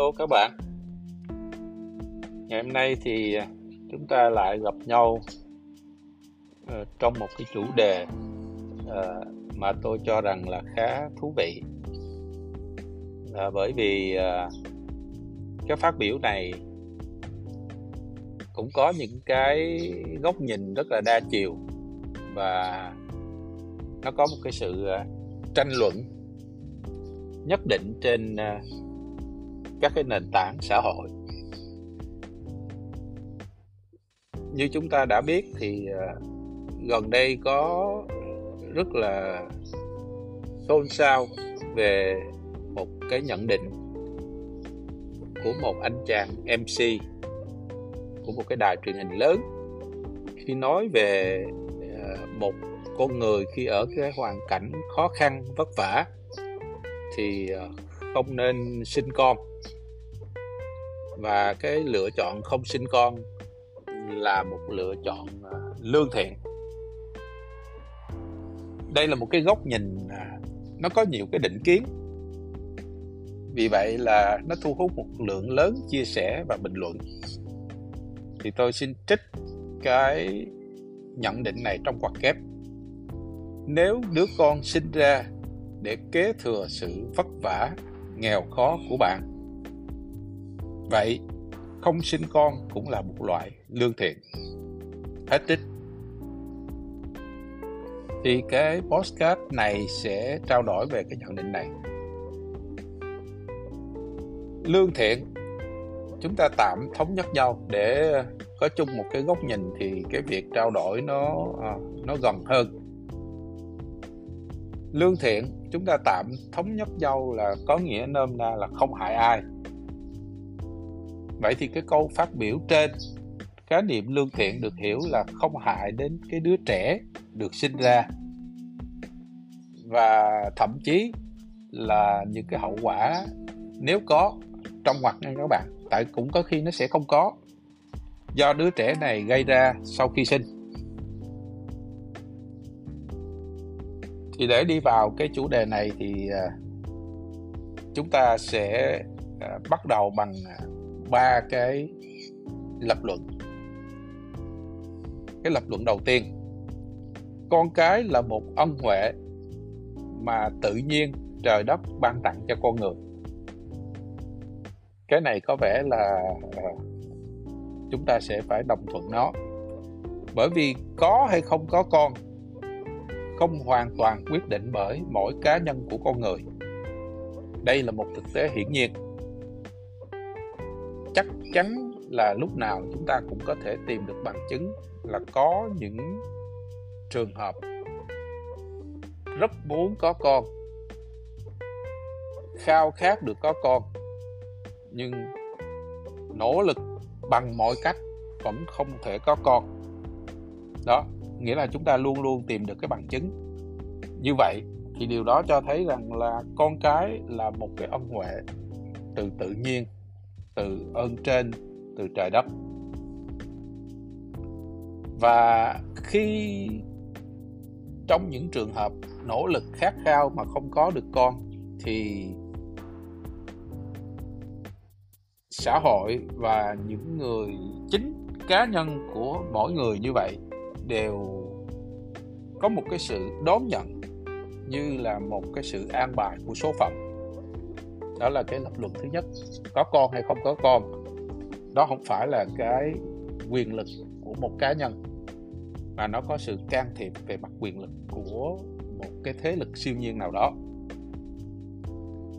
Hello các bạn. Ngày hôm nay thì à, chúng ta lại gặp nhau ờ, trong một cái chủ đề ờ, mà tôi cho rằng là khá thú vị. Là bởi vì à, cái phát biểu này cũng có những cái góc nhìn rất là đa chiều và nó có một cái sự à, tranh luận nhất định trên các cái nền tảng xã hội. Như chúng ta đã biết thì à, gần đây có rất là xôn xao về một cái nhận định của một anh chàng MC của một cái đài truyền hình lớn, khi nói về à, một con người khi ở cái hoàn cảnh khó khăn vất vả thì à, không nên sinh con và cái lựa chọn không sinh con là một lựa chọn à, lương thiện. Đây là một cái góc nhìn à, nó có nhiều cái định kiến. Vì vậy là nó thu hút một lượng lớn chia sẻ và bình luận. Thì tôi xin trích cái nhận định này trong quạt kép. Nếu đứa con sinh ra để kế thừa sự vất vả, nghèo khó của bạn vậy không sinh con cũng là một loại lương thiện. Hết trích thì cái postcard này sẽ trao đổi về cái nhận định này. Lương thiện chúng ta tạm thống nhất nhau để có chung một cái góc nhìn thì cái việc trao đổi nó à, nó gần hơn. Lương thiện chúng ta tạm thống nhất nhau là có nghĩa nôm na là không hại ai vậy thì cái câu phát biểu trên, khái niệm lương thiện được hiểu là không hại đến cái đứa trẻ được sinh ra. Và thậm chí là những cái hậu quả nếu có trong hoạt nha các bạn, tại cũng có khi nó sẽ không có. Do đứa trẻ này gây ra sau khi sinh. Thì để đi vào cái chủ đề này thì à, chúng ta sẽ à, bắt đầu bằng à, ba cái lập luận. Cái lập luận đầu tiên, con cái là một ân huệ mà tự nhiên trời đất ban tặng cho con người. Cái này có vẻ là à, chúng ta sẽ phải đồng thuận nó. Bởi vì có hay không có con, không hoàn toàn quyết định bởi mỗi cá nhân của con người. Đây là một thực tế hiển nhiên chắc chắn là lúc nào chúng ta cũng có thể tìm được bằng chứng là có những trường hợp rất muốn có con, khao khát được có con, nhưng nỗ lực bằng mọi cách vẫn không thể có con. Đó, nghĩa là chúng ta luôn luôn tìm được cái bằng chứng. Như vậy thì điều đó cho thấy rằng là con cái là một cái ân huệ từ tự nhiên từ ơn trên, từ trời đất. Và khi trong những trường hợp nỗ lực khát khao mà không có được con, thì xã hội và những người, chính cá nhân của mỗi người như vậy đều có một cái sự đón nhận như là một cái sự an bài của số phận đó là cái lập luận thứ nhất. Có con hay không có con, đó không phải là cái quyền lực của một cá nhân, mà nó có sự can thiệp về mặt quyền lực của một cái thế lực siêu nhiên nào đó.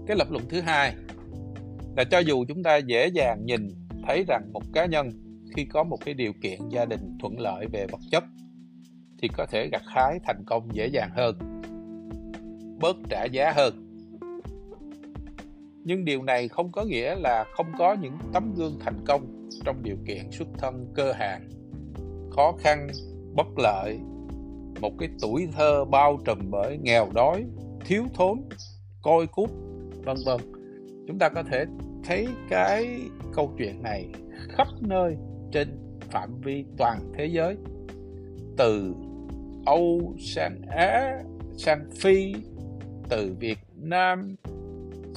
Cái lập luận thứ hai là cho dù chúng ta dễ dàng nhìn thấy rằng một cá nhân khi có một cái điều kiện gia đình thuận lợi về vật chất thì có thể gặt hái thành công dễ dàng hơn, bớt trả giá hơn nhưng điều này không có nghĩa là không có những tấm gương thành công trong điều kiện xuất thân cơ hàng. Khó khăn, bất lợi, một cái tuổi thơ bao trùm bởi nghèo đói, thiếu thốn, coi cút, vân vân. Chúng ta có thể thấy cái câu chuyện này khắp nơi trên phạm vi toàn thế giới. Từ âu sang á sang phi, từ việt nam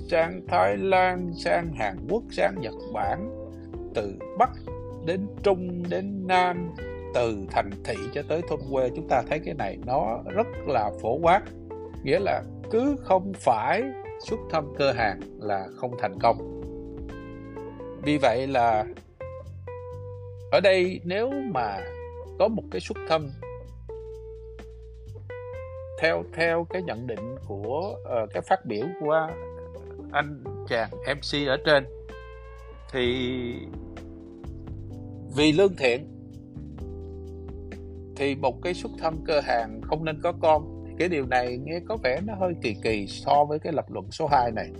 sang Thái Lan sang Hàn Quốc sang Nhật Bản. Từ Bắc đến Trung đến Nam từ thành thị cho tới thôn quê chúng ta thấy cái này nó rất là phổ quát. Nghĩa là cứ không phải xuất thăm cơ hàng là không thành công. Vì vậy là ở đây nếu mà có một cái xuất thăm theo theo cái nhận định của uh, cái phát biểu của anh chàng MC ở trên. Thì vì lương thiện, thì một cái xuất thân cơ hàng không nên có con. Thì cái điều này nghe có vẻ nó hơi kỳ kỳ so với cái lập luận số 2 này.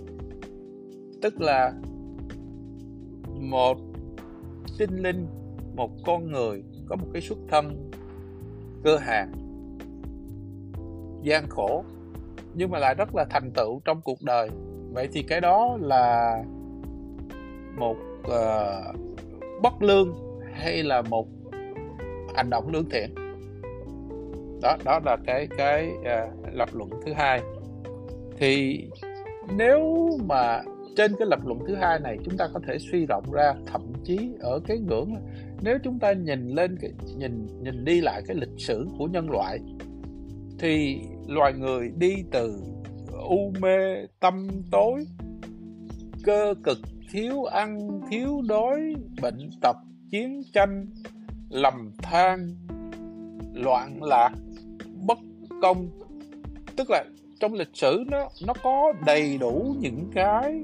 Tức là một sinh linh, một con người có một cái xuất thân cơ hàng, gian khổ, nhưng mà lại rất là thành tựu trong cuộc đời vậy thì cái đó là một uh, bất lương hay là một hành động lương thiện? Đó đó là cái cái uh, lập luận thứ hai. Thì nếu mà trên cái lập luận thứ hai này chúng ta có thể suy rộng ra thậm chí ở cái ngưỡng nếu chúng ta nhìn lên cái nhìn nhìn đi lại cái lịch sử của nhân loại thì loài người đi từ u mê tâm tối. Cơ cực thiếu ăn, thiếu đói, bệnh tật, chiến tranh, lầm than, loạn lạc, bất công. Tức là trong lịch sử nó nó có đầy đủ những cái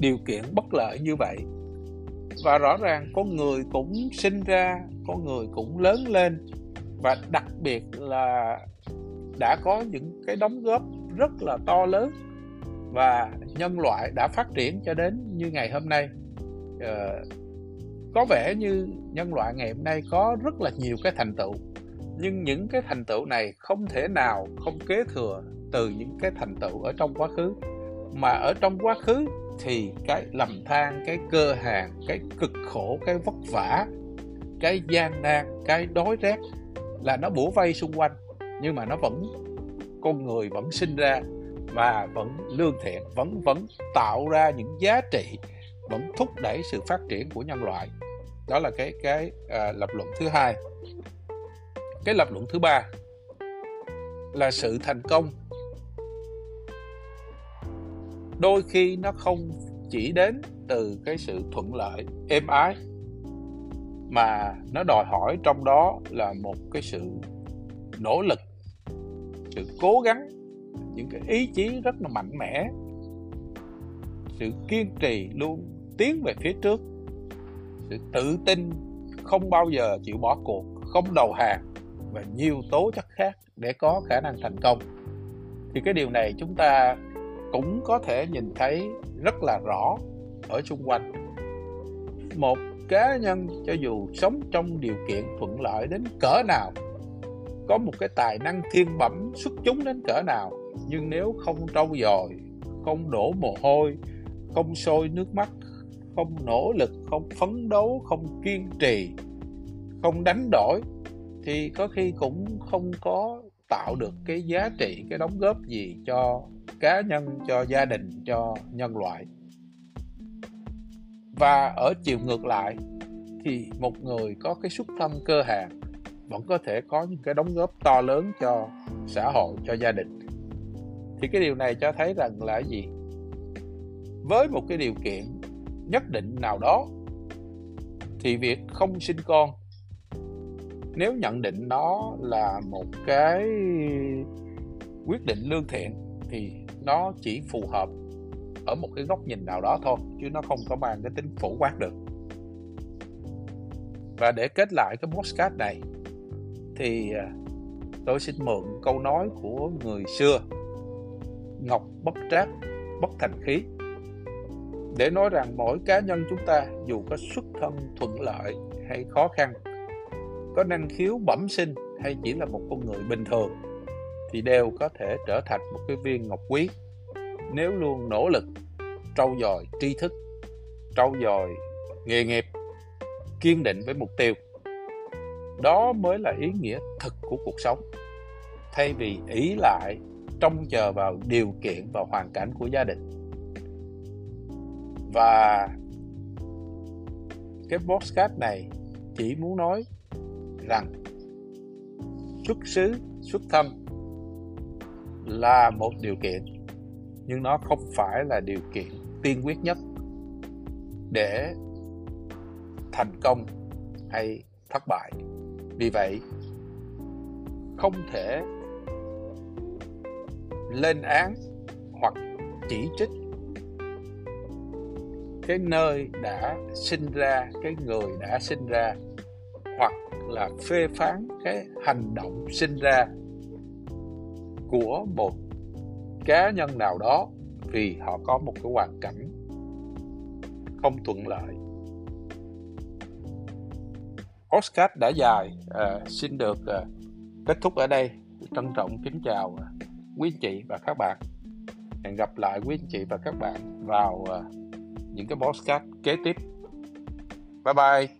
điều kiện bất lợi như vậy. Và rõ ràng con người cũng sinh ra, con người cũng lớn lên. Và đặc biệt là đã có những cái đóng góp rất là to lớn và nhân loại đã phát triển cho đến như ngày hôm nay. Ờ, có vẻ như nhân loại ngày hôm nay có rất là nhiều cái thành tựu nhưng những cái thành tựu này không thể nào không kế thừa từ những cái thành tựu ở trong quá khứ. Mà ở trong quá khứ thì cái lầm than cái cơ hàng cái cực khổ cái vất vả cái gian nan cái đói rét là nó bủa vây xung quanh nhưng mà nó vẫn con người vẫn sinh ra và vẫn lương thiện vẫn vẫn tạo ra những giá trị vẫn thúc đẩy sự phát triển của nhân loại. Đó là cái cái à, lập luận thứ hai. Cái lập luận thứ ba là sự thành công. Đôi khi nó không chỉ đến từ cái sự thuận lợi êm ái mà nó đòi hỏi trong đó là một cái sự nỗ lực sự cố gắng, những cái ý chí rất là mạnh mẽ. Sự kiên trì luôn, tiến về phía trước. Sự tự tin, không bao giờ chịu bỏ cuộc, không đầu hàng và nhiều tố chất khác để có khả năng thành công. Thì cái điều này chúng ta cũng có thể nhìn thấy rất là rõ ở xung quanh. Một cá nhân cho dù sống trong điều kiện thuận lợi đến cỡ nào có một cái tài năng thiên bẩm xuất chúng đến cỡ nào, nhưng nếu không trau dồi, không đổ mồ hôi, không sôi nước mắt, không nỗ lực, không phấn đấu, không kiên trì, không đánh đổi, thì có khi cũng không có tạo được cái giá trị, cái đóng góp gì cho cá nhân, cho gia đình, cho nhân loại. Và ở chiều ngược lại, thì một người có cái xuất thân cơ hàng vẫn có thể có những cái đóng góp to lớn cho xã hội, cho gia đình. Thì cái điều này cho thấy rằng là gì? Với một cái điều kiện nhất định nào đó, thì việc không sinh con, nếu nhận định nó là một cái quyết định lương thiện, thì nó chỉ phù hợp ở một cái góc nhìn nào đó thôi, chứ nó không có mang cái tính phổ quát được. Và để kết lại cái postcard này thì à, tôi xin mượn câu nói của người xưa, ngọc bất trác, bất thành khí, để nói rằng mỗi cá nhân chúng ta dù có xuất thân thuận lợi hay khó khăn, có năng khiếu bẩm sinh hay chỉ là một con người bình thường, thì đều có thể trở thành một cái viên ngọc quý. Nếu luôn nỗ lực, trau dồi tri thức, trau dồi nghề nghiệp, kiên định với mục tiêu đó mới là ý nghĩa thực của cuộc sống. Thay vì ý lại, trông chờ vào điều kiện và hoàn cảnh của gia đình. Và cái postcard này chỉ muốn nói rằng xuất xứ, xuất thân là một điều kiện, nhưng nó không phải là điều kiện tiên quyết nhất để thành công hay thất bại vì vậy, không thể lên án hoặc chỉ trích cái nơi đã sinh ra, cái người đã sinh ra, hoặc là phê phán cái hành động sinh ra của một cá nhân nào đó vì họ có một cái hoàn cảnh không thuận lợi. Oscar đã dài. À, xin được à, kết thúc ở đây. Trân trọng kính chào à, quý anh chị và các bạn. Hẹn gặp lại quý anh chị và các bạn vào à, những cái podcast kế tiếp. Bye bye.